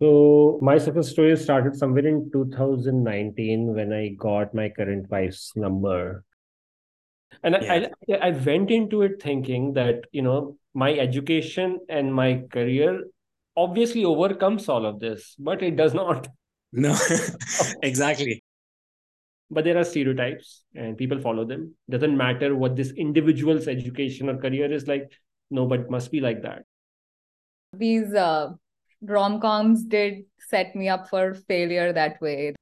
So my success story started somewhere in 2019 when I got my current wife's number. And yeah. I, I, I went into it thinking that, you know, my education and my career obviously overcomes all of this, but it does not. No, exactly. But there are stereotypes and people follow them. Doesn't matter what this individual's education or career is like. No, but must be like that. These uh, rom coms did set me up for failure that way.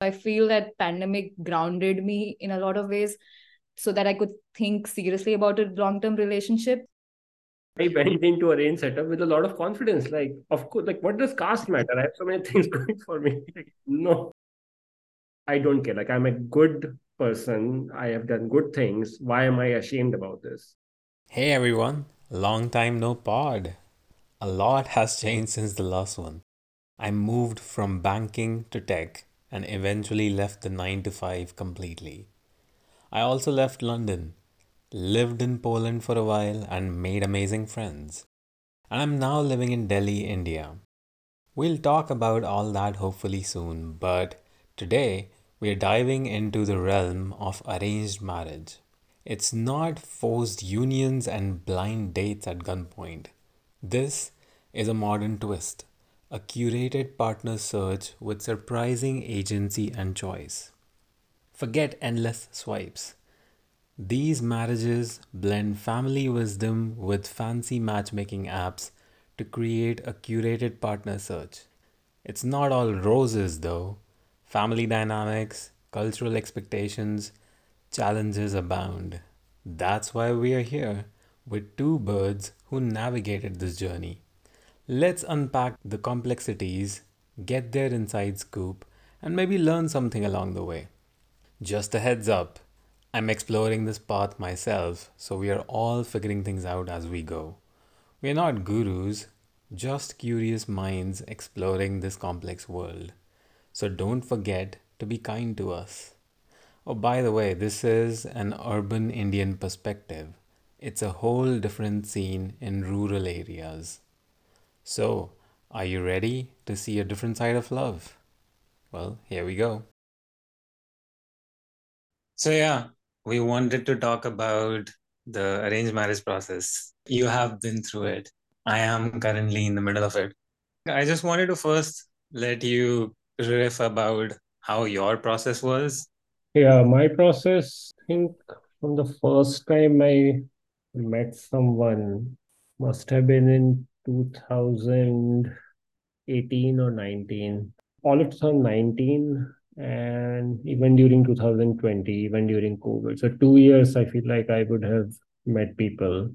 I feel that pandemic grounded me in a lot of ways so that I could think seriously about a long term relationship. I went into a range setup with a lot of confidence. Like, of course, like, what does caste matter? I have so many things going for me. Like, no, I don't care. Like, I'm a good person. I have done good things. Why am I ashamed about this? Hey, everyone. Long time no pod. A lot has changed since the last one. I moved from banking to tech and eventually left the 9 to 5 completely. I also left London, lived in Poland for a while, and made amazing friends. And I'm now living in Delhi, India. We'll talk about all that hopefully soon, but today we're diving into the realm of arranged marriage. It's not forced unions and blind dates at gunpoint. This is a modern twist, a curated partner search with surprising agency and choice. Forget endless swipes. These marriages blend family wisdom with fancy matchmaking apps to create a curated partner search. It's not all roses though. Family dynamics, cultural expectations, challenges abound. That's why we are here with two birds who navigated this journey. Let's unpack the complexities, get their inside scoop, and maybe learn something along the way. Just a heads up, I'm exploring this path myself, so we are all figuring things out as we go. We are not gurus, just curious minds exploring this complex world. So don't forget to be kind to us. Oh, by the way, this is an urban Indian perspective. It's a whole different scene in rural areas. So, are you ready to see a different side of love? Well, here we go. So, yeah, we wanted to talk about the arranged marriage process. You have been through it. I am currently in the middle of it. I just wanted to first let you riff about how your process was. Yeah, my process, I think from the first time I met someone must have been in 2018 or 19. All of 2019, and even during 2020 even during covid. So two years i feel like i would have met people.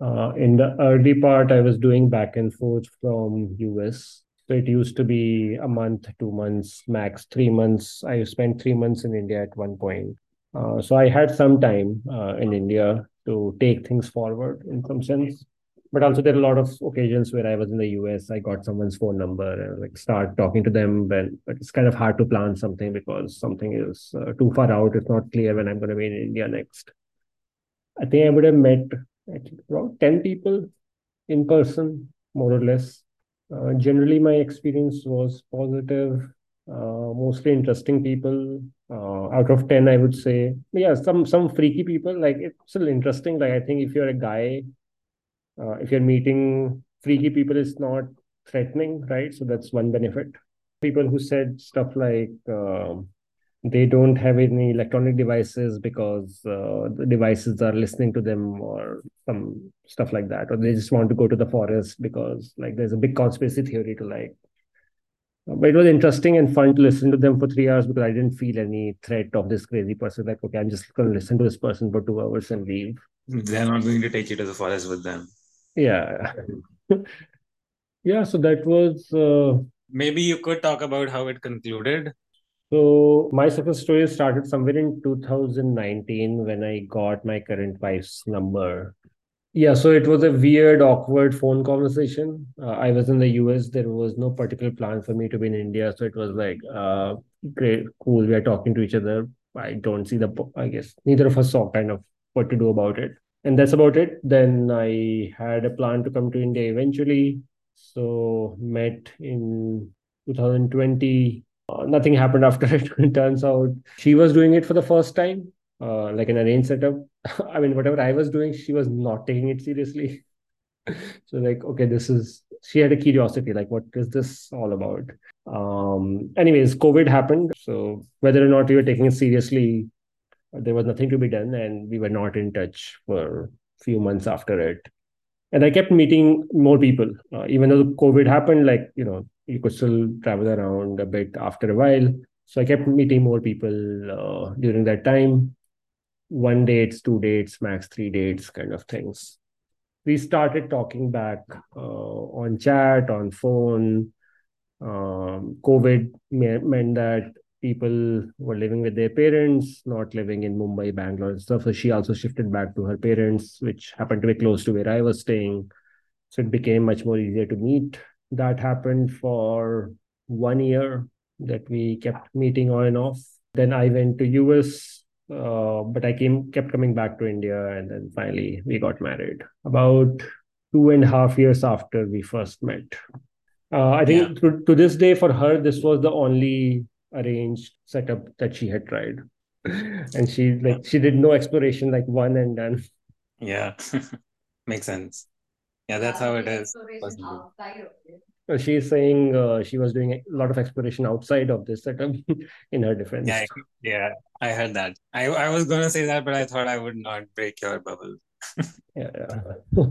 Uh, in the early part i was doing back and forth from us so it used to be a month two months max three months. I spent three months in india at one point. Uh, so i had some time uh, in india to take things forward in some sense but also there are a lot of occasions where I was in the US, I got someone's phone number and like start talking to them. When but it's kind of hard to plan something because something is uh, too far out. It's not clear when I'm going to be in India next. I think I would have met around ten people in person, more or less. Uh, generally, my experience was positive. Uh, mostly interesting people. Uh, out of ten, I would say, yeah, some some freaky people. Like it's still interesting. Like I think if you're a guy uh, if you're meeting freaky people, it's not threatening, right? So that's one benefit. People who said stuff like uh, they don't have any electronic devices because uh, the devices are listening to them or some stuff like that, or they just want to go to the forest because like there's a big conspiracy theory to like. But it was interesting and fun to listen to them for three hours because I didn't feel any threat of this crazy person. Like, okay, I'm just going to listen to this person for two hours and leave. They're not going to take you to the forest with them yeah yeah so that was uh, maybe you could talk about how it concluded so my success story started somewhere in 2019 when i got my current wife's number yeah so it was a weird awkward phone conversation uh, i was in the us there was no particular plan for me to be in india so it was like uh, great cool we are talking to each other i don't see the i guess neither of us saw kind of what to do about it and that's about it. Then I had a plan to come to India eventually. So met in 2020. Uh, nothing happened after it. it turns out she was doing it for the first time, uh, like an arranged setup. I mean, whatever I was doing, she was not taking it seriously. so like, okay, this is. She had a curiosity, like, what is this all about? Um. Anyways, COVID happened. So whether or not we were taking it seriously, there was nothing to be done, and we were not in touch for a few months after it and I kept meeting more people, uh, even though COVID happened. Like you know, you could still travel around a bit after a while. So I kept meeting more people uh, during that time. One dates, two dates, max three dates, kind of things. We started talking back uh, on chat, on phone. Um, COVID meant that people were living with their parents, not living in Mumbai, Bangalore, and stuff. So she also shifted back to her parents, which happened to be close to where I was staying. So it became much more easier to meet. That happened for one year that we kept meeting on and off. Then I went to US, uh, but I came kept coming back to India, and then finally we got married. About two and a half years after we first met. Uh, I think yeah. to, to this day for her, this was the only arranged setup that she had tried and she like she did no exploration like one and done yeah makes sense yeah that's how it is she's saying uh, she was doing a lot of exploration outside of this setup in her defense yeah yeah i heard that i i was going to say that but i thought i would not break your bubble yeah, yeah.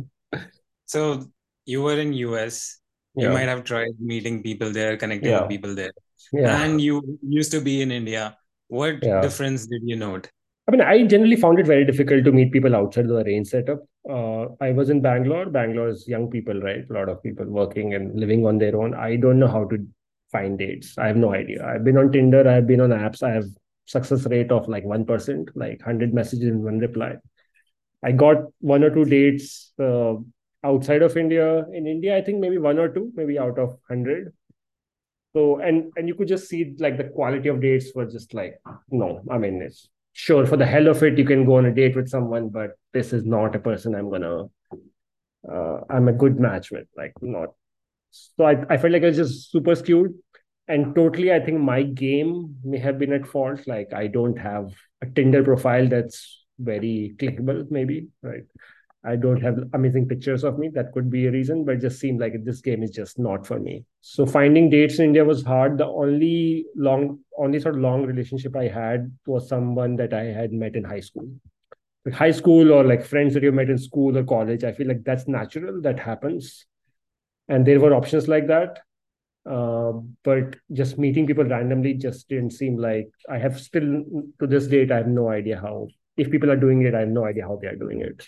so you were in us you might have tried meeting people there connecting yeah. with people there yeah. and you used to be in India. What yeah. difference did you note? I mean, I generally found it very difficult to meet people outside of the arranged setup. Uh, I was in Bangalore. Bangalore is young people, right? A lot of people working and living on their own. I don't know how to find dates. I have no idea. I've been on Tinder. I've been on apps. I have success rate of like 1%, like 100 messages in one reply. I got one or two dates uh, outside of India. In India, I think maybe one or two, maybe out of 100. So and and you could just see like the quality of dates were just like no. I mean, it's sure for the hell of it you can go on a date with someone, but this is not a person I'm gonna. Uh, I'm a good match with, like not. So I I felt like I was just super skewed, and totally I think my game may have been at fault. Like I don't have a Tinder profile that's very clickable, maybe right. I don't have amazing pictures of me. That could be a reason, but it just seemed like this game is just not for me. So finding dates in India was hard. The only long, only sort of long relationship I had was someone that I had met in high school. Like high school or like friends that you met in school or college. I feel like that's natural. That happens. And there were options like that. Uh, but just meeting people randomly just didn't seem like I have still to this date, I have no idea how if people are doing it, I have no idea how they are doing it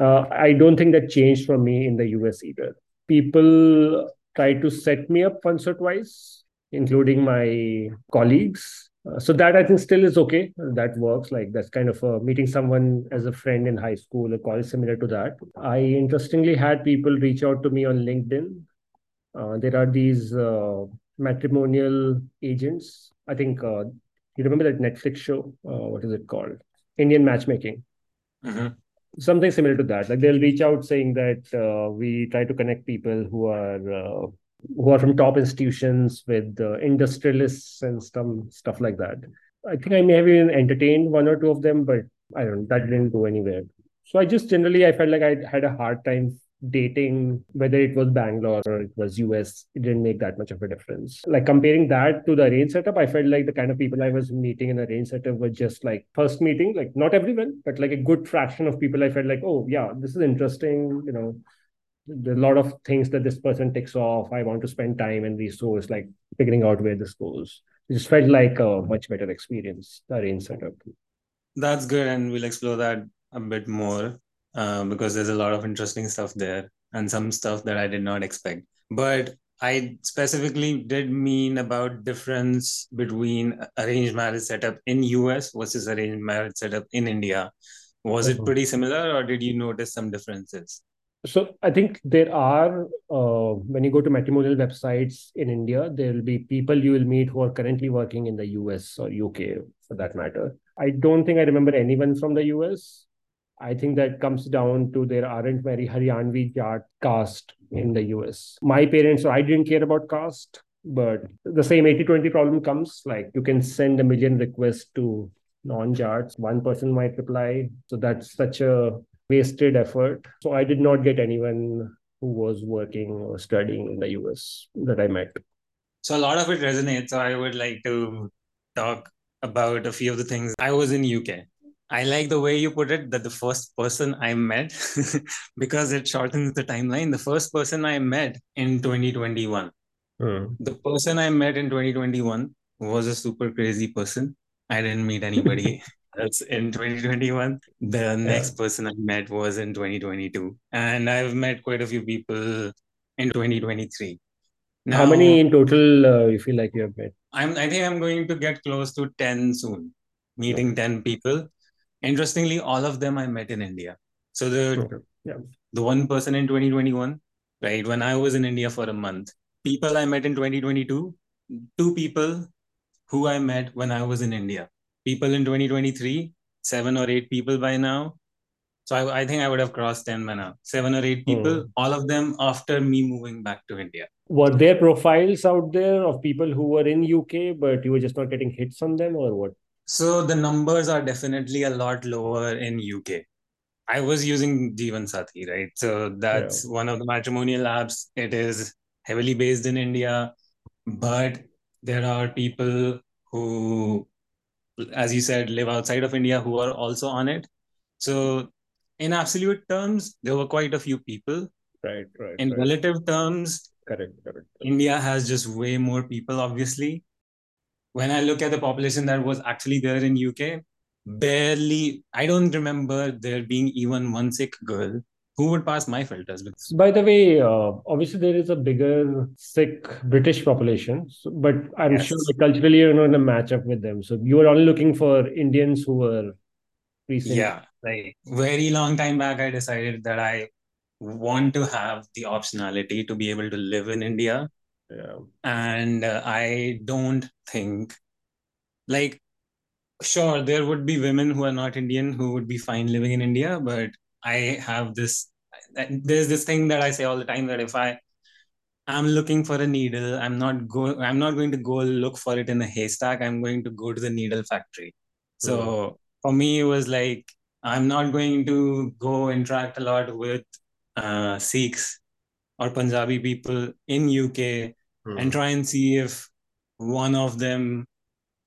uh, I don't think that changed for me in the US either. People tried to set me up once or twice, including my colleagues. Uh, so that I think still is okay. That works. Like that's kind of a, meeting someone as a friend in high school or college, similar to that. I interestingly had people reach out to me on LinkedIn. Uh, there are these uh, matrimonial agents. I think uh, you remember that Netflix show. Uh, what is it called? Indian Matchmaking. Mm-hmm something similar to that like they'll reach out saying that uh, we try to connect people who are uh, who are from top institutions with uh, industrialists and some stuff like that i think i may have even entertained one or two of them but i don't that didn't go anywhere so i just generally i felt like i had a hard time dating, whether it was Bangalore or it was US, it didn't make that much of a difference. Like comparing that to the arrange setup, I felt like the kind of people I was meeting in the arrange setup were just like first meeting, like not everyone, but like a good fraction of people I felt like, oh yeah, this is interesting, you know. There's a lot of things that this person takes off. I want to spend time and resource, like figuring out where this goes. It just felt like a much better experience, the arrange setup. That's good, and we'll explore that a bit more uh, because there's a lot of interesting stuff there and some stuff that I did not expect. But I specifically did mean about difference between arranged marriage setup in US versus arranged marriage setup in India. Was it uh-huh. pretty similar, or did you notice some differences? So I think there are uh, when you go to matrimonial websites in India, there will be people you will meet who are currently working in the US or UK for that matter. I don't think I remember anyone from the US I think that comes down to there aren't very Haryanvi Jat caste in the US. My parents, I didn't care about caste, but the same 80 20 problem comes like you can send a million requests to non Jats, one person might reply. So that's such a wasted effort. So I did not get anyone who was working or studying in the US that I met. So a lot of it resonates. So I would like to talk about a few of the things. I was in UK. I like the way you put it that the first person I met, because it shortens the timeline, the first person I met in 2021. Hmm. The person I met in 2021 was a super crazy person. I didn't meet anybody else in 2021. The next person I met was in 2022. And I've met quite a few people in 2023. Now, How many in total uh, you feel like you have met? I'm, I think I'm going to get close to 10 soon, meeting 10 people. Interestingly, all of them I met in India. So the Okay. Yeah. the one person in 2021, right? When I was in India for a month, people I met in 2022, two people who I met when I was in India. People in 2023, seven or eight people by now. So I, I think I would have crossed 10 by now. Seven or eight people, Hmm. all of them after me moving back to India. Were there profiles out there of people who were in UK, but you were just not getting hits on them, or what? So the numbers are definitely a lot lower in UK. I was using Jeevan Sathi, right? So that's one of the matrimonial apps. It is heavily based in India, but there are people who, as you said, live outside of India who are also on it. So in absolute terms, there were quite a few people. Right, right, In right. relative terms, Correct, correct. India has just way more people, obviously. When I look at the population that was actually there in UK, barely, I don't remember there being even one Sikh girl who would pass my filters. Because, By the way, uh, obviously there is a bigger Sikh British population, so, but I'm Yes. sure culturally you're not in a match up with them. So you were only looking for Indians who were recent. yeah, like very long time back, I decided that I want to have the optionality to be able to live in India. Yeah. And uh, I don't think, like, sure, there would be women who are not Indian who would be fine living in India, but I have this, there's this thing that I say all the time that if I I'm looking for a needle, I'm not go, I'm not going to go look for it in a haystack. I'm going to go to the needle factory. So for me, it was like I'm not going to go interact a lot with uh, Sikhs or Punjabi people in UK Hmm. and try and see if one of them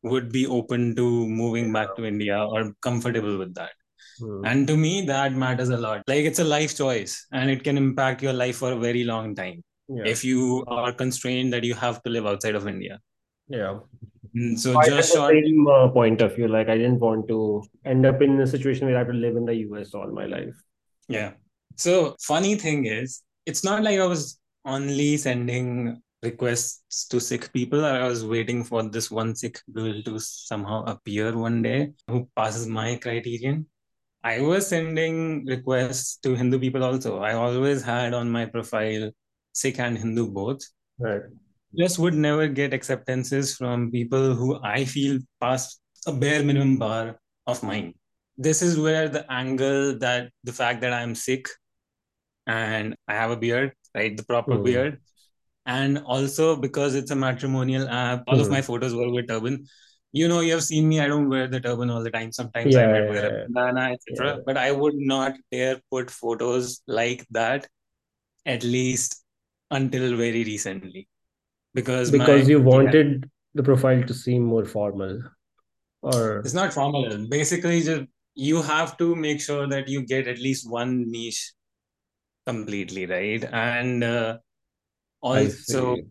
would be open to moving back to India or comfortable with that. Hmm. And to me, that matters a lot. Like it's a life choice and it can impact your life for a very long time Yeah. if you are constrained that you have to live outside of India. Yeah. Mm, So just the short, same uh, point of view. Like I didn't want to end up in a situation where I have to live in the US all my life. yeah. So funny thing is, it's not like I was only sending requests to Sikh people. I was waiting for this one Sikh girl to somehow appear one day who passes my criterion. I was sending requests to Hindu people also. I always had on my profile Sikh and Hindu both. Right. Just would never get acceptances from people who I feel pass a bare minimum bar of mine. This is where the angle that the fact that I'm Sikh and I have a beard, right? The proper Hmm. beard. And also because it's a matrimonial app, all of Hmm. my photos were with turban. You know, you have seen me, I don't wear the turban all the time. Sometimes I might wear yeah. a bandana, etc. Yeah. But I would not dare put photos like that, at least until very recently. Because Because my you yeah, wanted the profile to seem more formal. Or it's not formal. Basically, just you have to make sure that you get at least one niche completely, right? And uh, also see.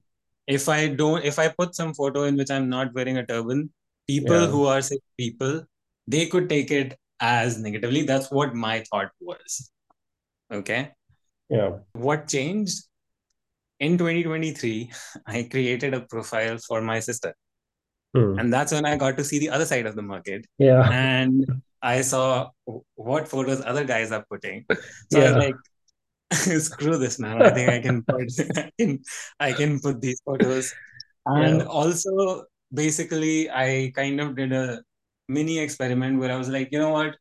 if I don't, if I put some photo in which I'm not wearing a turban, people Yeah. who are Sikh people, they could take it as negatively. That's what my thought was. Okay. Yeah. What changed? In 2023, I created a profile for my sister. Hmm. And that's when I got to see the other side of the market. Yeah. And I saw what photos other guys are putting. So I was Yeah. like, screw this man. I think I can put I can I can put these photos. And Yeah. also basically I kind of did a mini experiment where I was like, you know what?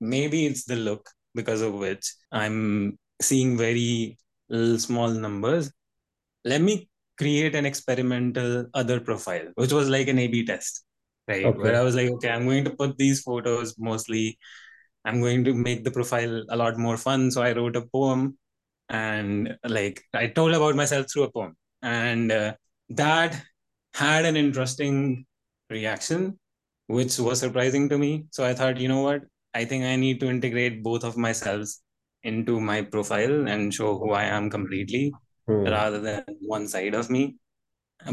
maybe it's the look because of which I'm seeing very small numbers. Let me create an experimental other profile, which was like an A B test, right? Okay. Where I was like, okay, I'm going to put these photos mostly. I'm going to make the profile a lot more fun. So I wrote a poem and like I told about myself through a poem. And uh, that had an interesting reaction, which was surprising to me. So I thought, you know what? I think I need to integrate both of myself into my profile and show who I am completely hmm. rather than one side of me.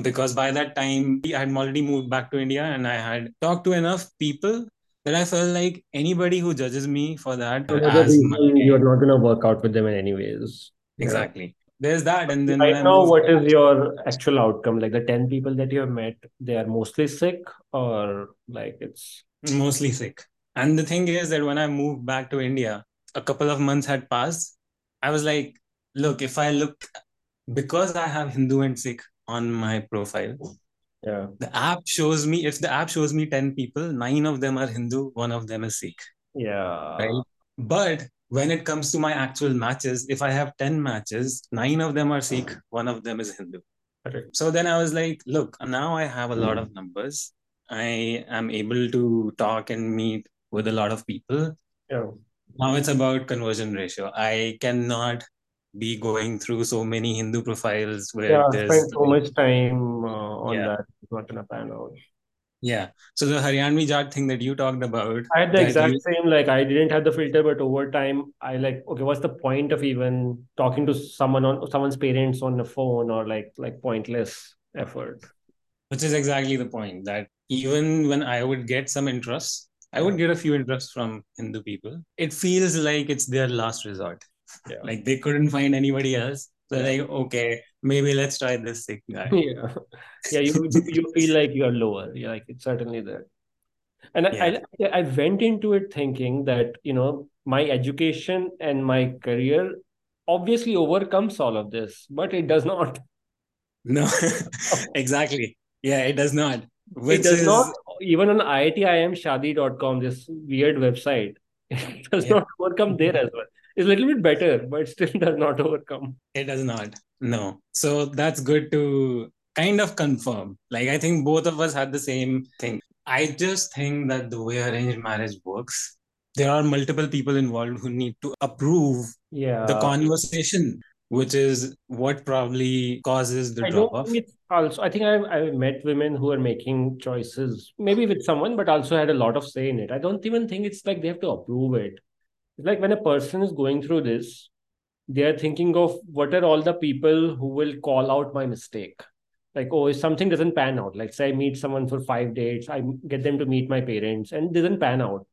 Because by that time, I had already moved back to India and I had talked to enough people that I felt like anybody who judges me for that, you're not going to work out with them in any ways. Exactly there's that and then right now what is your actual outcome. Like the 10 people that you have met they are mostly Sikh or like it's mostly Sikh. And the thing is that when i moved back to india a couple of months had passed. I was like look if i look because i have hindu and sikh on my profile yeah. the app shows me if the app shows me 10 people nine of them are hindu one of them is sikh. Yeah. Right? But when it comes to my actual matches, if I have 10 matches, nine of them are Sikh, one of them is Hindu. So then I was like, look, now I have a lot of numbers. I am able to talk and meet with a lot of people. Yeah. Now it's about conversion ratio. I cannot be going through so many Hindu profiles where yeah, there's spend so much time uh, on yeah. that. Not out. Yeah. So the Haryanvi Jat thing that you talked about. I had the exact you... same, like I didn't have the filter, but over time I like, okay, what's the point of even talking to someone on someone's parents on the phone or like like pointless effort. Which is exactly the point that even when I would get some interest, I would get a few interests from Hindu people. It feels like it's their last resort. Yeah. Like they couldn't find anybody else. So like, okay, maybe let's try this Sikh guy. Yeah, yeah. You you feel like you are lower. Yeah, like it's certainly there. And yeah. I, I I went into it thinking that you know my education and my career obviously overcomes all of this, but it does not. No, exactly. Yeah, it does not. Which it does is... not. Even on IITIIMShadi.com, this weird website, it does yeah. not overcome there as well is a little bit better, but still does not overcome. It does not. No. So that's good to kind of confirm. Like I think both of us had the same thing. I just think that the way arranged marriage works, there are multiple people involved who need to approve yeah. the conversation, which is what probably causes the drop off. Also, I think I've, I've met women who are making choices, maybe with someone, but also had a lot of say in it. I don't even think it's like they have to approve it like when a person is going through this they are thinking of what are all the people who will call out my mistake. Like oh if something doesn't pan out like say i meet someone for five dates i get them to meet my parents and doesn't pan out.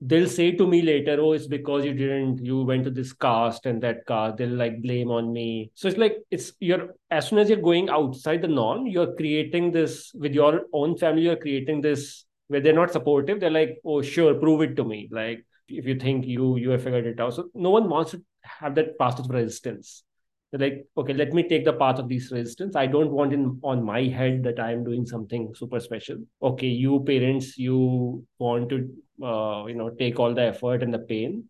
They'll say to me later oh it's because you didn't you went to this caste and that caste. they'll like blame on me. So it's like it's you're as soon as you're going outside the norm you're creating this with your own family you're creating this where they're not supportive. They're like oh sure prove it to me. Like if you think you you have figured it out. So no one wants to have that path of resistance. They're like okay let me take the path of this resistance. I don't want in on my head that i am doing something super special. Okay you parents you want to uh, you know take all the effort and the pain.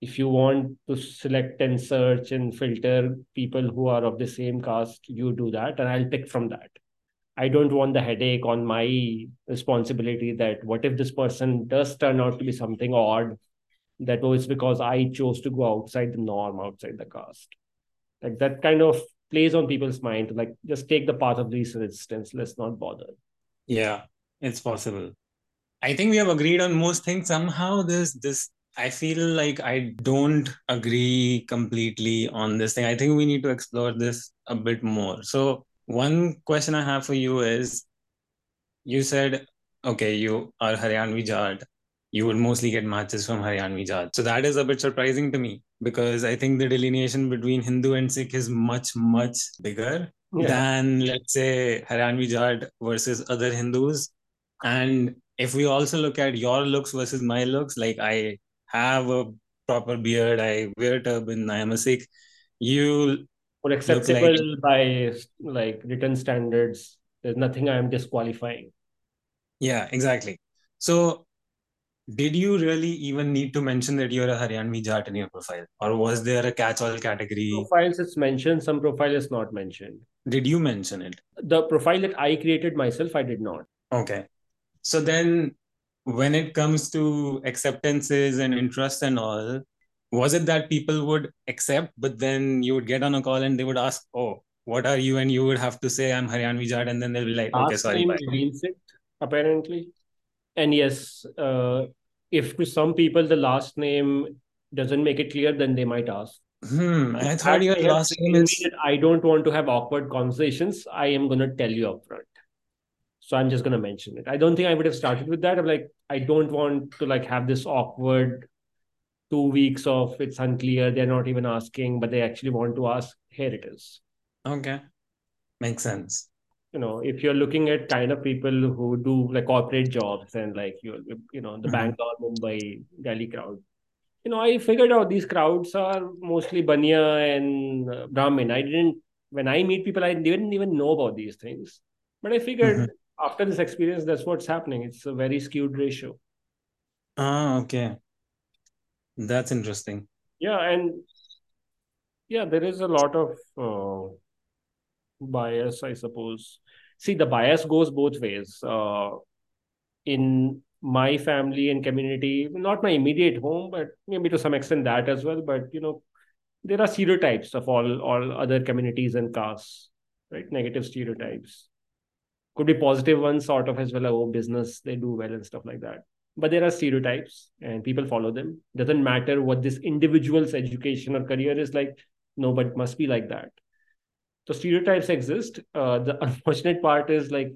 If you want to select and search and filter people who are of the same caste you do that and i'll pick from that. I don't want the headache on my responsibility that what if this person does turn out to be something odd that was because I chose to go outside the norm, outside the caste. Like that kind of plays on people's mind like just take the path of least resistance. Let's not bother. Yeah, it's possible. I think we have agreed on most things. Somehow this this I feel like I don't agree completely on this thing. I think we need to explore this a bit more. So one question I have for you is you said, okay, you are Haryanvi Jat you would mostly get matches from Haryanvi Jat. So that is a bit surprising to me because I think the delineation between Hindu and Sikh is much, much bigger yeah. than, let's say, Haryanvi Jat versus other Hindus. And if we also look at your looks versus my looks, like I have a proper beard, I wear a turban, I am a Sikh. You or acceptable like, by like written standards. There's nothing I am disqualifying. Yeah, exactly. So did you really even need to mention that you're a Haryanvi Jat in your profile? Or was there a catch-all category? Profiles it's mentioned, some profile is not mentioned. Did you mention it? The profile that I created myself, I did not. Okay. So then when it comes to acceptances and interest and all, was it that people would accept, but then you would get on a call and they would ask, Oh, what are you? And you would have to say, I'm Haryanvi Jat, and then they'll be like, Okay, sorry. Bye. it, apparently. And yes, uh, if to some people the last name doesn't make it clear, then they might ask. Hmm. I thought your last name is I don't want to have awkward conversations. I am going to tell you upfront. So I'm just going to mention it. I don't think I would have started with that. I'm like, I don't want to like have this awkward two weeks of it's unclear. They're not even asking, but they actually want to ask. Here it is. okay. Makes sense. You know, if you're looking at kind of people who do like corporate jobs and like you, you know, the Mhm. Bangalore, Mumbai, Delhi crowd. You know, I figured out these crowds are mostly Banya and uh, Brahmin. I didn't when I meet people, I didn't even know about these things. But I figured Mhm. after this experience, that's what's happening. It's a very skewed ratio. Ah, okay. That's interesting. Yeah, and yeah, there is a lot of uh, bias, I suppose. See, the bias goes both ways. Uh, in my family and community, not my immediate home, but maybe to some extent that as well. But you know, there are stereotypes of all all other communities and castes, right? Negative stereotypes. Could be positive ones, sort of as well. Oh, business, they do well and stuff like that. But there are stereotypes, and people follow them. Doesn't matter what this individual's education or career is like. No, but must be like that. So stereotypes exist. Uh, the unfortunate part is like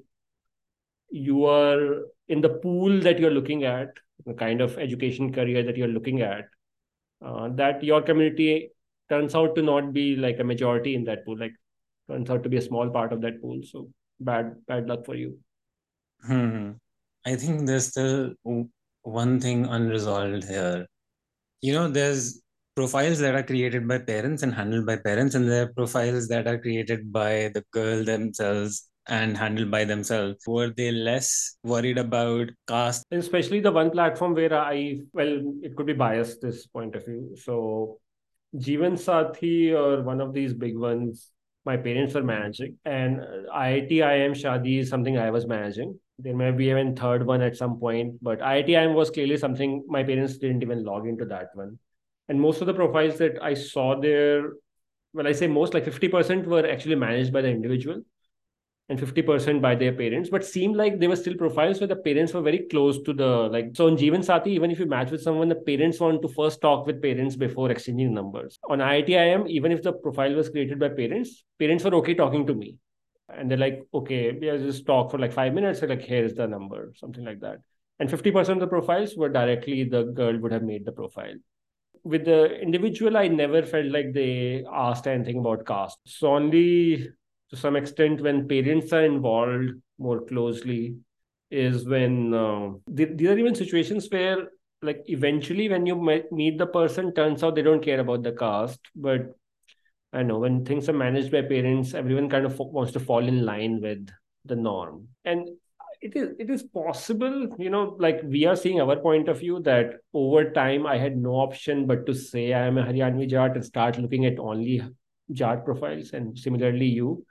you are in the pool that you're looking at, the kind of education career that you're looking at, uh, that your community turns out to not be like a majority in that pool, like turns out to be a small part of that pool. So bad, bad luck for you. Hmm. I think there's still one thing unresolved here. You know, there's profiles that are created by parents and handled by parents, and there are profiles that are created by the girl themselves and handled by themselves. Were they less worried about caste? Especially the one platform where I, well, it could be biased this point of view. So Jeevan Sathi or one of these big ones, my parents were managing, and IIT IIM Shadi is something I was managing. There may be even third one at some point, but IIT IIM was clearly something my parents didn't even log into that one. And most of the profiles that I saw there, well, I say most, like 50% were actually managed by the individual and 50% by their parents, but seemed like they were still profiles where the parents were very close to the like. So on Jeevan Sathi, even if you match with someone, the parents want to first talk with parents before exchanging numbers. On IIT IIM, even if the profile was created by parents, parents were okay talking to me. And they're like, okay, yeah, just talk for like five minutes. They're like, here's the number, something like that. And 50% of the profiles were directly the girl would have made the profile with the individual, I never felt like they asked anything about caste. So only to some extent when parents are involved more closely is when uh, th- these are even situations where like eventually when you meet the person turns out they don't care about the caste but i know when things are managed by parents everyone kind of wants to fall in line with the norm and it is it is possible you know like we are seeing our point of view that over time i had no option but to say i am a haryanvi jat and start looking at only jat profiles and similarly you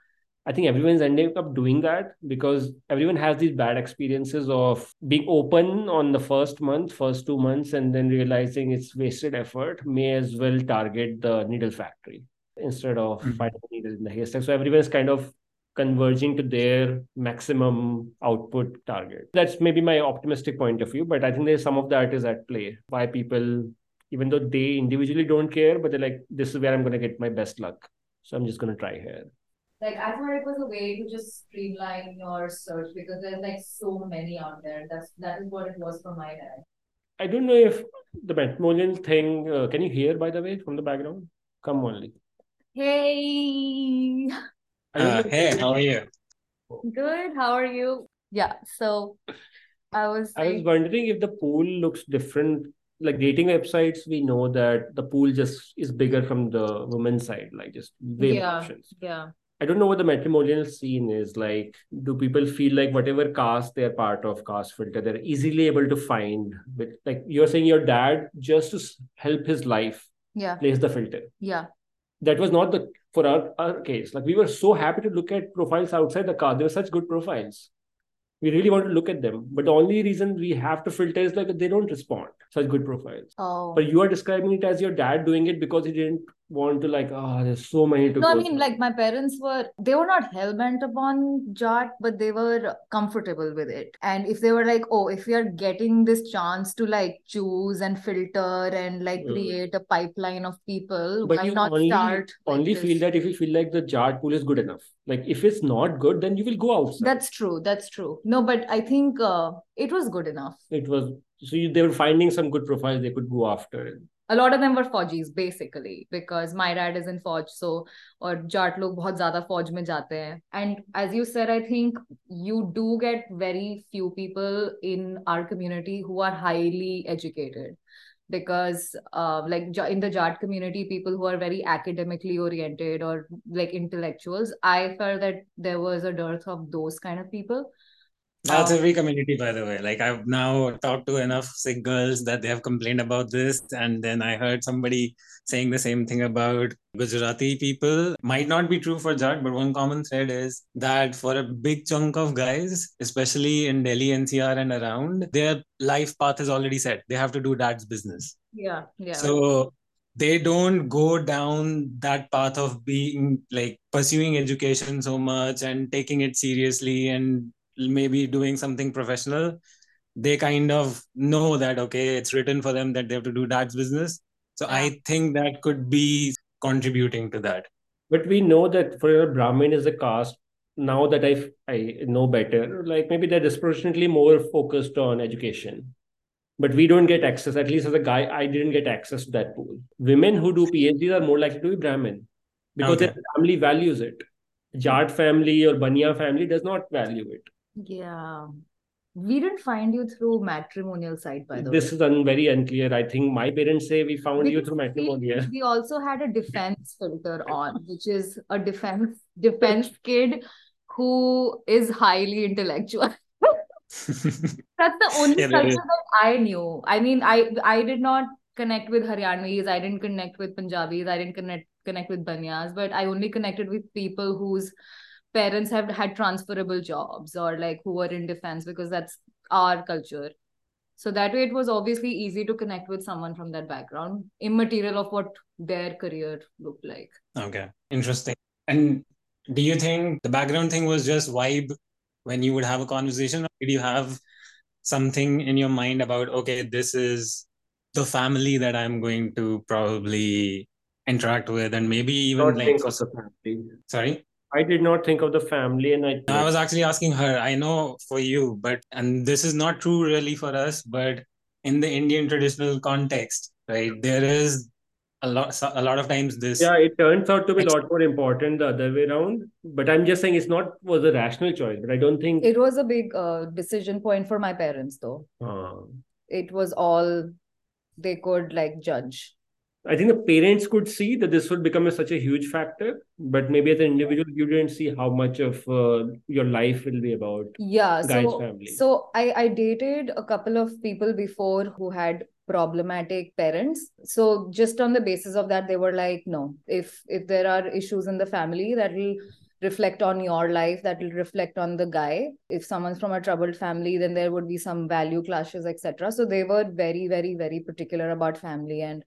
I think everyone's ending up doing that because everyone has these bad experiences of being open on the first month, first two months, and then realizing it's wasted effort. May as well target the needle factory instead of Mhm. finding the needle in the haystack. So everyone's kind of converging to their maximum output target. That's maybe my optimistic point of view, but I think there's some of that is at play. Why people, even though they individually don't care, but they're like, this is where I'm going to get my best luck. So I'm just going to try here. Like I thought it was a way to just streamline your search because there's like so many out there. That's that is what it was for my dad. I don't know if the Matrimonial thing, uh, can you hear, by the way, from the background? Come only. Hey, Uh, hey, how are you? good. How are you? Yeah. So I was I was wondering if the pool looks different. Like dating websites, we know that the pool just is bigger from the women's side, like just way more Yeah. options. yeah. I don't know what the matrimonial scene is like. Do people feel like whatever caste they're part of, caste filter, they're easily able to find? But like you're saying, your dad just to help his life yeah place the filter. yeah That was not the for our, our case. Like we were so happy to look at profiles outside the car. They were such good profiles. We really want to look at them. But the only reason we have to filter is like they don't respond. Such good profiles. oh But you are describing it as your dad doing it because he didn't want to like, oh, there's so many to No, I mean, through." like my parents were, they were not hell bent upon Jat, but they were comfortable with it. And if they were like, oh, if we are getting this chance to like choose and filter and like Mm. create a pipeline of people, But why you not only start like only this? feel that if you feel like the Jat pool is good enough. Like if it's not good, then you will go outside. That's true. That's true. No, but I think uh, it was good enough. it was so you, they were finding some good profiles they could go after a lot of them were faujis, basically because my dad is in fauj. so or jat log bahut zyada fauj mein jate hain and as you said i think you do get very few people in our community who are highly educated because uh, like in the jat community people who are very academically oriented or like intellectuals i felt that there was a dearth of those kind of people that's Um, every community, by the way. Like I've now talked to enough Sikh girls that they have complained about this, and then I heard somebody saying the same thing about Gujarati people. Might not be true for Jat, but one common thread is that for a big chunk of guys, especially in Delhi, NCR, and around, their life path is already set. They have to do dad's business. yeah yeah So they don't go down that path of being like pursuing education so much and taking it seriously and maybe doing something professional. They kind of know that, okay, it's written for them that they have to do dad's business. So Yeah. I think that could be contributing to that. But we know that for a Brahmin is a caste. Now that I I know better, like maybe they're disproportionately more focused on education. But we don't get access. At least as a guy, I didn't get access to that pool. Women who do PhDs are more likely to be Brahmin because Okay. their family values it. Jat family or Bania family does not value it. Yeah. We didn't find you through matrimonial site, by the This way. This is un- very unclear. I think my parents say we found you through matrimonial. we also had a defense filter on, which is a defense defense kid who is highly intellectual. That's the only Yeah, culture that I knew. I mean, I I did not connect with Haryanvis, I didn't connect with Punjabis, I didn't connect connect with Banyas, but I only connected with people whose parents have had transferable jobs or like who were in defense because that's our culture. So that way it was obviously easy to connect with someone from that background, immaterial of what their career looked like. Okay, interesting. And do you think the background thing was just vibe when you would have a conversation, or did you have something in your mind about, okay, this is the family that I'm going to probably interact with, and maybe even Not like think of the family. sorry? I did not think of the family, and I. I was actually asking her. I know for you, but and this is not true really for us, but in the Indian traditional context, right? There is a lot, a lot of times this. Yeah, it turns out to be a lot more important the other way around. But I'm just saying it's not was a rational choice. But I don't think. It was a big uh, decision point for my parents, though. uh, It was all they could like judge. I think the parents could see that this would become a, such a huge factor, but maybe as an individual, you didn't see how much of uh, your life will be about. Yeah, Guy's so family. so I I dated a couple of people before who had problematic parents. So just on the basis of that, they were like, no, if if there are issues in the family that will reflect on your life, that will reflect on the guy. If someone's from a troubled family, then there would be some value clashes, etc. So they were very, very, very particular about family and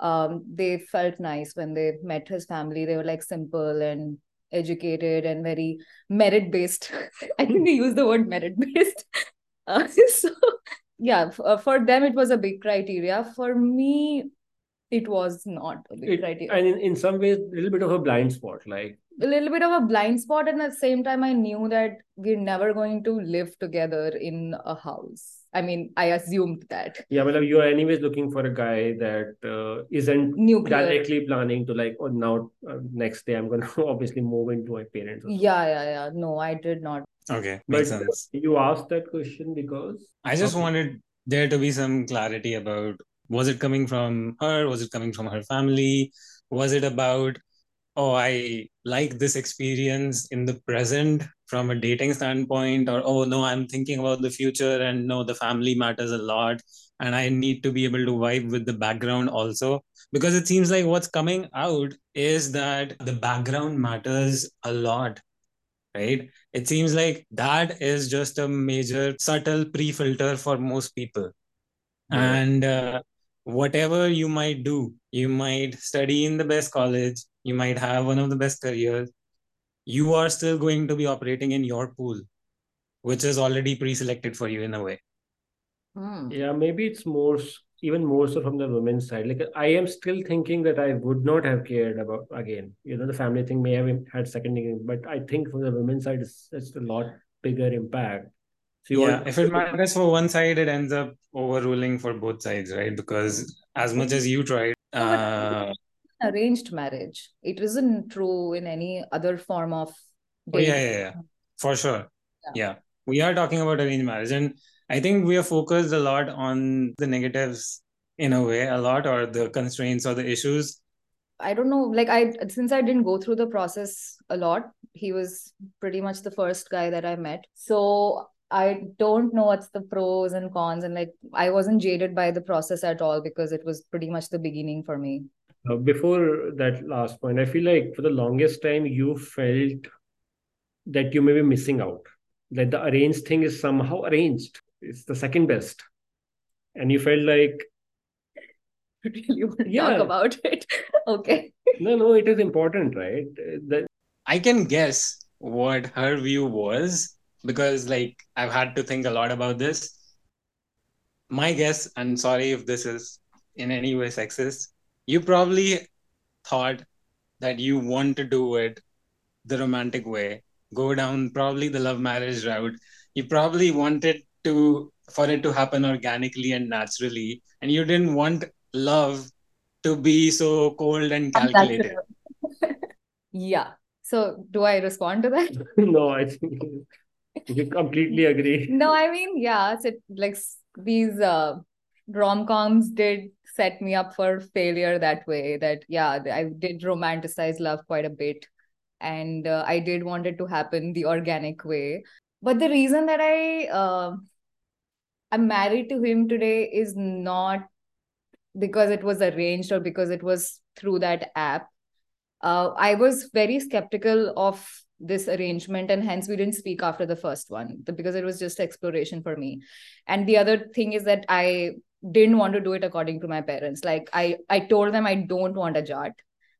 um they felt nice when they met his family. They were like simple and educated and very merit based. I think they use the word merit based. Uh, so yeah, f- uh, for them it was a big criteria. For me, it was not a big It, criteria. and in, in some ways, a little bit of a blind spot. Like, a little bit of a blind spot, and at the same time, I knew that we're never going to live together in a house. I mean, I assumed that yeah, well, you are anyways looking for a guy that uh, isn't nuclear. directly planning to like, oh, now uh, next day I'm going to obviously move into my parents. Yeah, yeah, yeah. No, I did not. Okay, But makes sense. you asked that question because I just Okay. wanted there to be some clarity about was it coming from her? Was it coming from her family? Was it about, oh, I like this experience in the present from a dating standpoint, or oh, no, I'm thinking about the future and no, the family matters a lot. And I need to be able to vibe with the background also. Because it seems like what's coming out is that the background matters a lot right? It seems like that is just a major subtle pre filter for most people. Yeah. And uh, whatever you might do, you might study in the best college, you might have one of the best careers, you are still going to be operating in your pool, which is already pre selected for you in a way. Hmm. Yeah, maybe it's more even more so from the women's side. Like I am still thinking that I would not have cared about again. You know, the family thing may have had second but I think from the women's side, it's, it's a lot bigger impact. So yeah, want... if it matters for one side, it ends up overruling for both sides, right? Because as much as you tried, uh... arranged marriage, it isn't true in any other form of. Oh, yeah, yeah, yeah, for sure. Yeah. yeah, we are talking about arranged marriage, and I think we are focused a lot on the negatives in a way, a lot, or the constraints or the issues. I don't know. Like I, since I didn't go through the process a lot, he was pretty much the first guy that I met. So I don't know what's the pros and cons, and like I wasn't jaded by the process at all because it was pretty much the beginning for me. Uh, before that last point, I feel like for the longest time you felt that you may be missing out, that the arranged thing is somehow arranged. It's the second best. And you felt like really want to yeah. talk about it? Okay. No no it is important right? That i can guess what her view was because like i've had to think a lot about this. My guess and sorry if this is in any way sexist you probably thought that you want to do it the romantic way go down probably the love marriage route. You probably wanted to for it to happen organically and naturally and you didn't want love to be so cold and calculated. Yeah. So do i respond to that? No i think you completely agree. No i mean yeah so like these uh, rom-coms did set me up for failure that way that yeah i did romanticize love quite a bit. And uh, i did want it to happen the organic way. But the reason that i uh, i'm married to him today is not because it was arranged or because it was through that app. Uh, i was very skeptical of this arrangement and hence we didn't speak after the first one because it was just exploration for me. And the other thing is that i didn't want to do it according to my parents. Like i i told them i don't want a jat.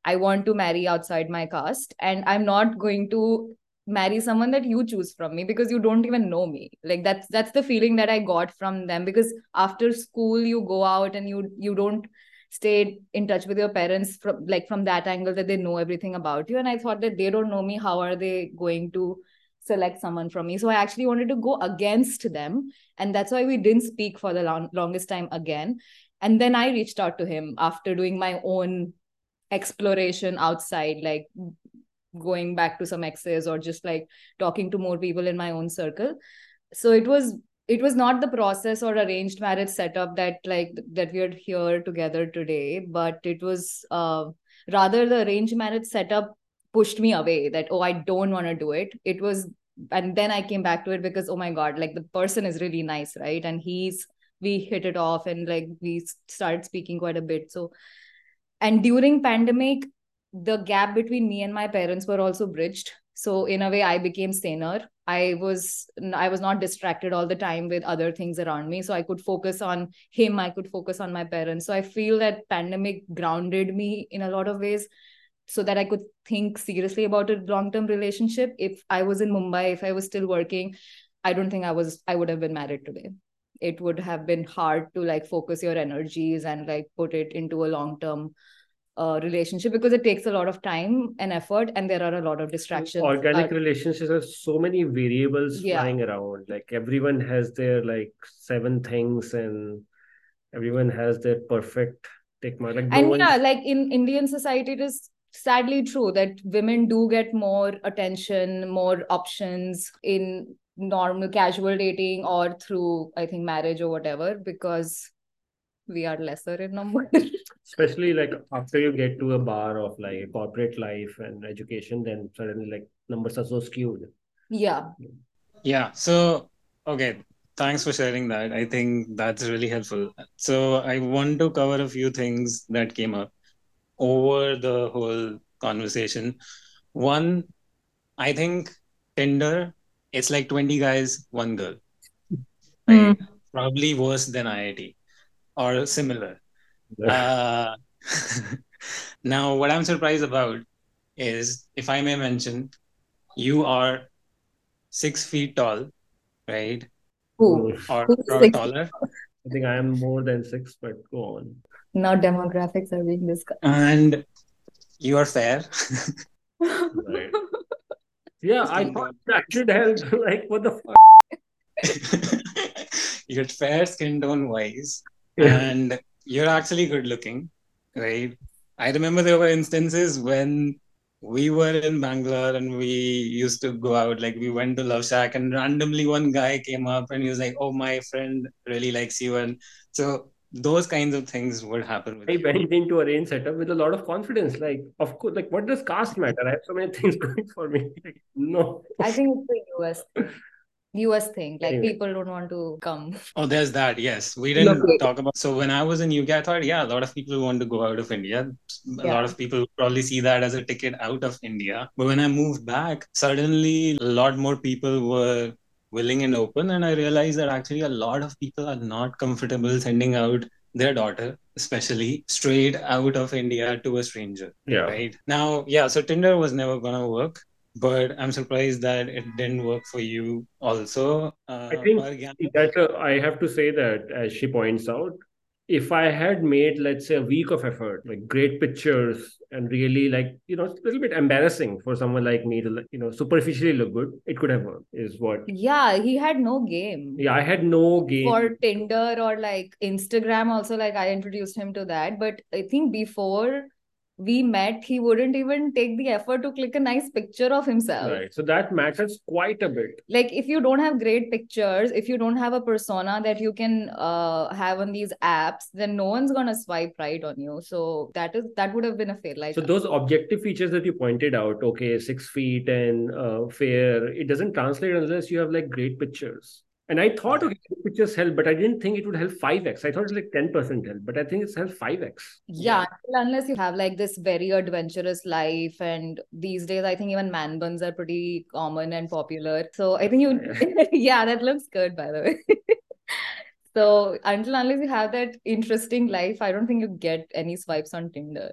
I want to marry outside my caste and i'm not going to marry someone that you choose from me because you don't even know me. Like that's that's the feeling that i got from them because after school you go out and you you don't stay in touch with your parents from like from that angle that they know everything about you. And i thought that they don't know me. How are they going to select someone from me. So i actually wanted to go against them. And that's why we didn't speak for the long, longest time again. And then i reached out to him after doing my own exploration outside like going back to some exes or just like talking to more people in my own circle. So it was it was not the process or arranged marriage setup that like that we are here together today but it was uh, rather the arranged marriage setup pushed me away that oh i don't want to do it. It was and then i came back to it because oh my god like the person is really nice right? And he's we hit it off and like we started speaking quite a bit. So and during pandemic the gap between me and my parents were also bridged. So in a way i became saner. I was i was not distracted all the time with other things around me. So i could focus on him i could focus on my parents. So i feel that pandemic grounded me in a lot of ways so that i could think seriously about a long term relationship. If i was in mumbai if i was still working i don't think i was i would have been married today. It would have been hard to like focus your energies and like put it into a long term uh, relationship because it takes a lot of time and effort and there are a lot of distractions. Organic relationships have so many variables yeah. flying around. Like everyone has their like seven things and everyone has their perfect tick mark. Like and no yeah like in indian society it is sadly true that women do get more attention more options in normal casual dating or through i think marriage or whatever because we are lesser in number. Especially like after you get to a bar of like corporate life and education, then suddenly like numbers are so skewed. yeah. Yeah. So, okay. Thanks for sharing that. I think that's really helpful. So, I want to cover a few things that came up over the whole conversation. One, I think Tinder, it's like 20 guys, one girl. Right? Probably worse than IIT or similar. Uh, now, what I'm surprised about is, if I may mention, you are six feet tall, right? Who? Or, or taller. I think I am more than six, but go on. Now demographics are being discussed. And you are fair. Right. Yeah, I thought tone. that should help. Like, what the fuck? you're fair skin tone wise. Yeah. And you're actually good looking, right? I remember there were instances when we were in Bangalore and we used to go out, like we went to Love Shack and randomly one guy came up and he was like, Oh, my friend really likes you. And so those kinds of things would happen with I you. went into a range setup with a lot of confidence. Like, of course, like, what does caste matter? I have so many things going for me. Like, no. I think it's the US US thing. Like Anyway. people don't want to come. Oh, there's that. Yes, we didn't Okay. talk about. So when I was in UK, I thought, yeah, a lot of people want to go out of India. A Yeah. lot of people probably see that as a ticket out of India. But when I moved back, suddenly a lot more people were willing and open, and I realized that actually a lot of people are not comfortable sending out their daughter, especially straight out of India to a stranger. Yeah. Right now, yeah. So Tinder was never gonna work. But I'm surprised that it didn't work for you also. Uh, I think that uh, I have to say that, as she points out, if I had made, let's say, a week of effort, like great pictures and really like, you know, it's a little bit embarrassing for someone like me to, you know, superficially look good, it could have worked, is what. Yeah, he had no game. Yeah, I had no game. For Tinder or like Instagram, also, like I introduced him to that. But I think before we met, he wouldn't even take the effort to click a nice picture of himself. Right. So that matters quite a bit. Like if you don't have great pictures, if you don't have a persona that you can uh have on these apps, then no one's gonna swipe right on you. So that is that would have been a fail. Like So those objective features that you pointed out, okay, six feet and uh, fair, it doesn't translate unless you have like great pictures. And I thought, okay, great pictures help, but I didn't think it would help 5x. I thought it's like 10% help, but I think it's helped 5x. Yeah, until unless you have like this very adventurous life, and these days I think even man buns are pretty common and popular. So I think you, yeah, that looks good by the way. So until unless you have that interesting life, I don't think you get any swipes on Tinder.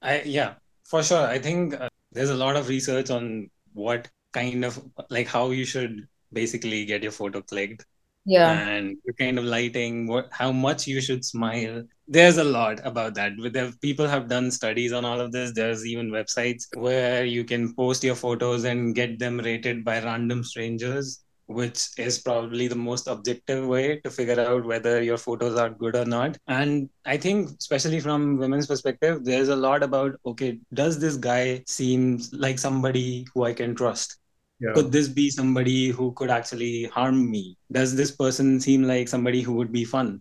I yeah, for sure. I think uh, there's a lot of research on what kind of like how you should basically get your photo clicked Yeah. and the kind of lighting, what how much you should smile. There's a lot about that. with people have done studies on all of this. There's even websites where you can post your photos and get them rated by random strangers, which is probably the most objective way to figure out whether your photos are good or not. And I think, especially from women's perspective, there's a lot about okay, does this guy seems like somebody who I can trust? Yeah. could this be somebody who could actually harm me does this person seem like somebody who would be fun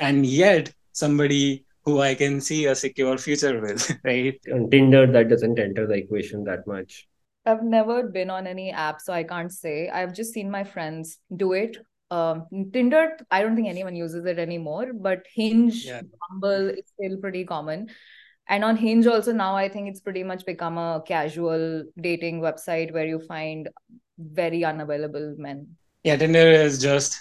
and yet somebody who i can see a secure future with right On Tinder, that doesn't enter the equation that much. I've never been on any app, so I can't say. I've just seen my friends do it. Um, Tinder, I don't think anyone uses it anymore, but Hinge, Yeah. Bumble is still pretty common. And on Hinge also now, I think it's pretty much become a casual dating website where you find very unavailable men. yeah tinder is just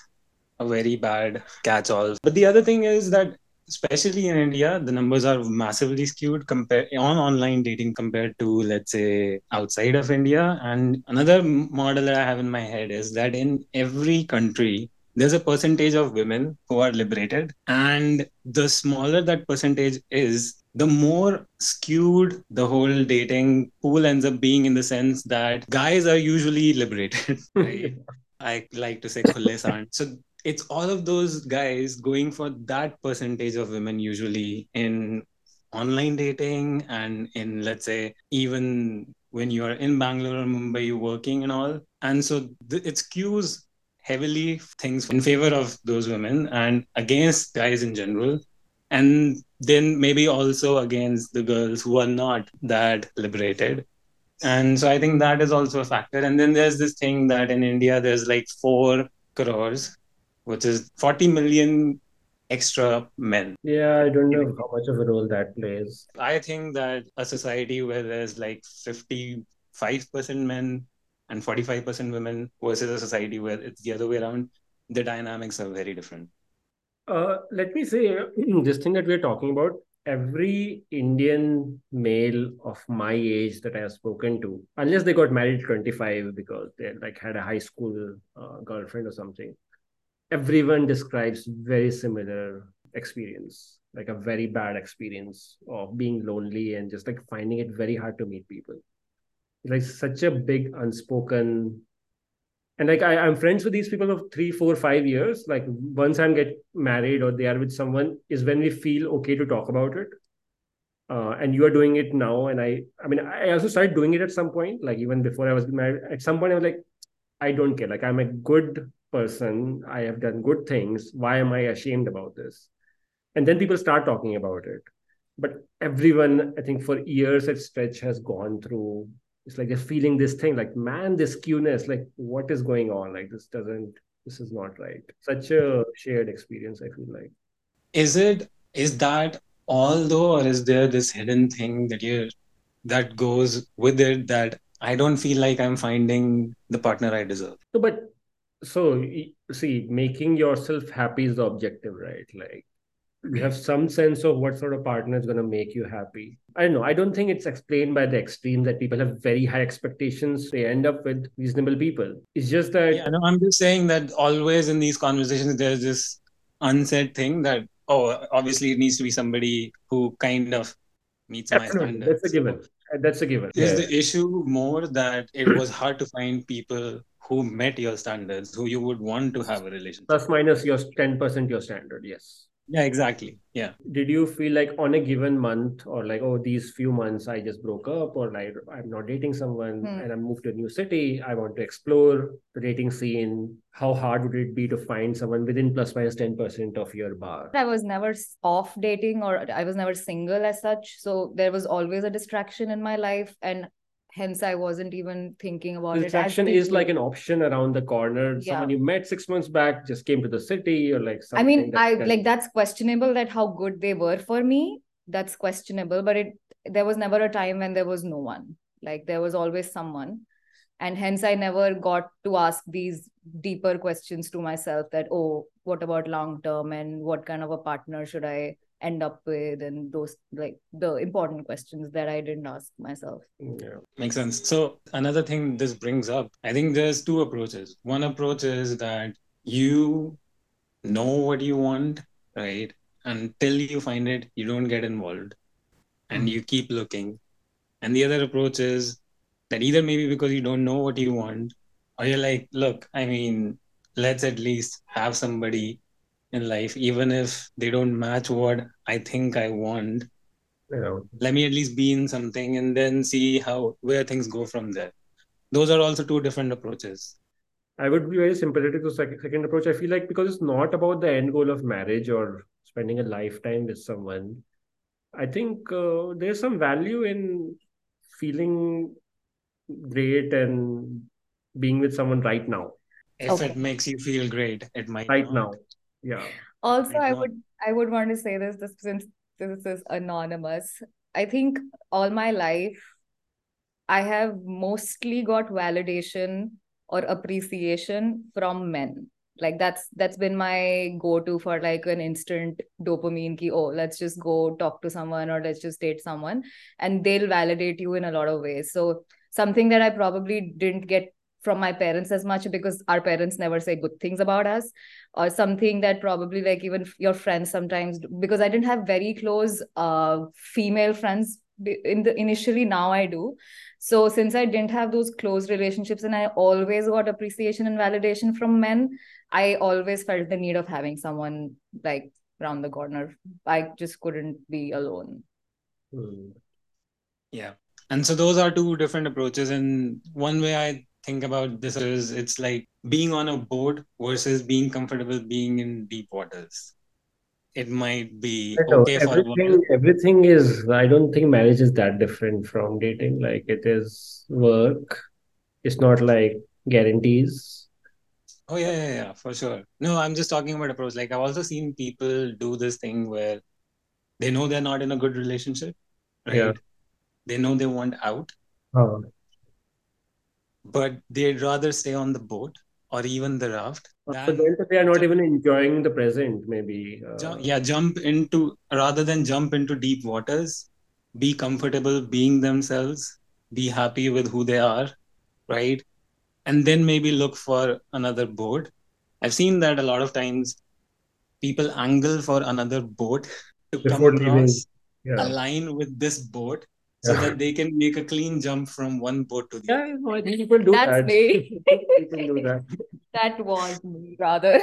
a very bad catch all but the other thing is that especially in india the numbers are massively skewed compared on online dating compared to let's say outside of india. And another model that i have in my head is that in every country there's a percentage of women who are liberated. And the smaller that percentage is the more skewed the whole dating pool ends up being in the sense that guys are usually liberated right I like to say saan. So it's all of those guys going for that percentage of women usually in online dating and in let's say even when you are in Bangalore or Mumbai working and all. And so th- it skews heavily things in favor of those women and against guys in general. And then maybe also against the girls who are not that liberated. And so i think that is also a factor. And then there's this thing that in india there's like 4 crores which is 40 million extra men. Yeah i don't know how much of a role that plays. I think that a society where there's like 55% men and 45% women versus a society where it's the other way around the dynamics are very different uh, let me say this thing that we're talking about every Indian male of my age that I have spoken to, unless they got married 25 because they like had a high school uh, girlfriend or something, everyone describes very similar experience, like a very bad experience of being lonely and just like finding it very hard to meet people. Like such a big unspoken and like I, i'm friends with these people of three four five years. Like once i'm get married or they are with someone is when we feel okay to talk about it. Uh, and you are doing it now. And i i mean i also started doing it at some point like even before i was married. At some point i was like i don't care. Like i'm a good person. I have done good things. Why am i ashamed about this? And then people start talking about it. But everyone i think for years at stretch has gone through it's like they're feeling this thing like man this skewness like what is going on? Like this doesn't this is not right. Such a shared experience i feel like. Is it is that all though or is there this hidden thing that you that goes with it that i don't feel like i'm finding the partner i deserve? So but so see making yourself happy is the objective right? Like you have some sense of what sort of partner is going to make you happy. I don't know. I don't think it's explained by the extreme that people have very high expectations. They end up with reasonable people. It's just that. Yeah, no, I'm just saying that always in these conversations, there's this unsaid thing that, oh, obviously it needs to be somebody who kind of meets Absolutely. my standards. That's a given. Uh, that's a given. Is yeah. the issue more that it was hard to find people who met your standards, who you would want to have a relationship? Plus minus your 10% your standard, yes. Yeah, exactly. Yeah. Did you feel like on a given month or like, oh, these few months I just broke up or like I'm not dating someone hmm. and I moved to a new city. I want to explore the dating scene. How hard would it be to find someone within plus minus 10% of your bar? I was never off dating or I was never single as such. So there was always a distraction in my life. And hence i wasn't even thinking about it. distraction it is like an option around the corner yeah. someone you met six months back just came to the city or like something. i mean i can... like that's questionable that how good they were for me that's questionable but it there was never a time when there was no one like there was always someone and hence i never got to ask these deeper questions to myself that oh what about long term and what kind of a partner should i end up with and those like the important questions that I didn't ask myself. Yeah, makes sense. So another thing this brings up, I think there's two approaches. One approach is that you know what you want, right? Until you find it, you don't get involved and mm-hmm. you keep looking. And the other approach is that either maybe because you don't know what you want, or you're like, look, I mean, let's at least have somebody in life, even if they don't match what I think I want. Yeah. Let me at least be in something and then see how where things go from there. Those are also two different approaches. I would be very sympathetic to second, second approach. I feel like because it's not about the end goal of marriage or spending a lifetime with someone. I think uh, there's some value in feeling great and being with someone right now. If okay. it makes you feel great, it might right not. now yeah. Also i, I would i would want to say this, this since this is anonymous i think all my life i have mostly got validation or appreciation from men. Like that's that's been my go-to for like an instant dopamine ki oh let's just go talk to someone or let's just date someone and they'll validate you in a lot of ways. So something that i probably didn't get from my parents as much because our parents never say good things about us or something that probably like even your friends sometimes because i didn't have very close uh, female friends in the initially now i do. So since i didn't have those close relationships and i always got appreciation and validation from men i always felt the need of having someone like around the corner. I just couldn't be alone. Hmm. yeah. And so those are two different approaches. And one way i think about this is it's like being on a boat versus being comfortable being in deep waters. it might be know, okay for everything everything is I don't think marriage is that different from dating. Like it is work. It's not like guarantees. Oh yeah, yeah, yeah, for sure. No, I'm just talking about approach. Like I've also seen people do this thing where they know they're not in a good relationship, right? Yeah. They know they want out, Uh, but they'd rather stay on the boat or even the raft but than then they are not jump, even enjoying the present, maybe. ju- Uh, yeah, jump into rather than jump into deep waters, be comfortable being themselves, be happy with who they are, right? And then maybe look for another boat. I've seen that a lot of times people angle for another boat to come before leaving. across, Yeah. align with this boat so Yeah. that they can make a clean jump from one boat to the other. Yeah, I think people do That's that. me. People do that. that was me, rather.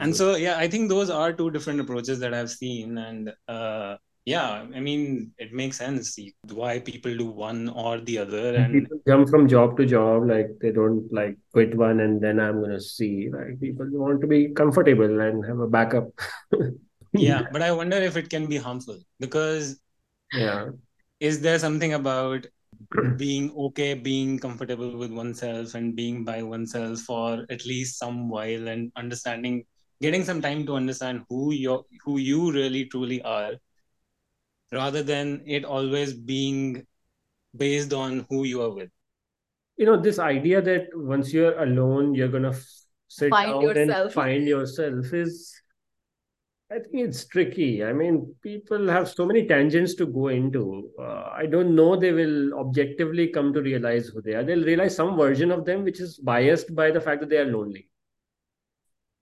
And so, yeah, I think those are two different approaches that I've seen. And uh, yeah, I mean, it makes sense why people do one or the other. And And people jump from job to job, like they don't like quit one and then I'm gonna see. Like people want to be comfortable and have a backup. yeah, but I wonder if it can be harmful because Yeah. Is there something about being okay, being comfortable with oneself and being by oneself for at least some while and understanding, getting some time to understand who you who you really truly are, rather than it always being based on who you are with. You know, this idea that once you're alone, you're gonna sit Find down yourself. and find yourself is, I think it's tricky. I mean, people have so many tangents to go into. Uh, I don't know they will objectively come to realize who they are. They'll realize some version of them which is biased by the fact that they are lonely.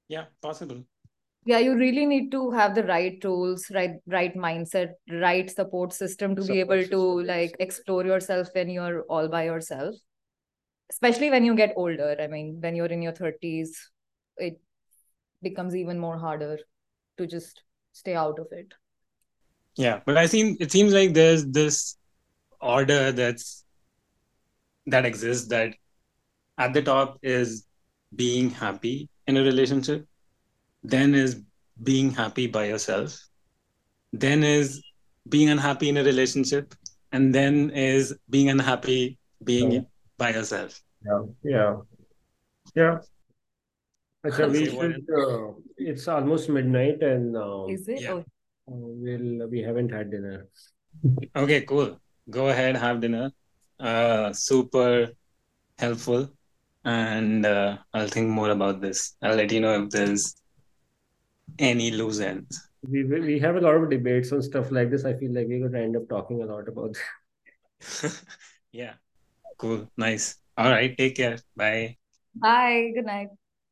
Yeah, possible. Yeah, you really need to have the right tools, right, right mindset, right support system to be Support able to like explore yourself when you're all by yourself. Especially when you get older. I mean, when you're in your 30s, it becomes even more harder to just stay out of it. Yeah, but I think it seems like there's this order that's that exists that at the top is being happy in a relationship, then is being happy by yourself, then is being unhappy in a relationship, and then is being unhappy being Yeah. by yourself. Yeah. Yeah. Yeah. Acha, we should, uh, it's almost midnight and um, Is it? Yeah. Uh, we'll, we haven't had dinner. Okay, cool. Go ahead, have dinner. Uh, super helpful. And uh, I'll think more about this. I'll let you know if there's any loose ends. We, we we have a lot of debates on stuff like this. I feel like we're going to end up talking a lot about Yeah, cool. Nice. All right. Take care. Bye. Bye. Good night.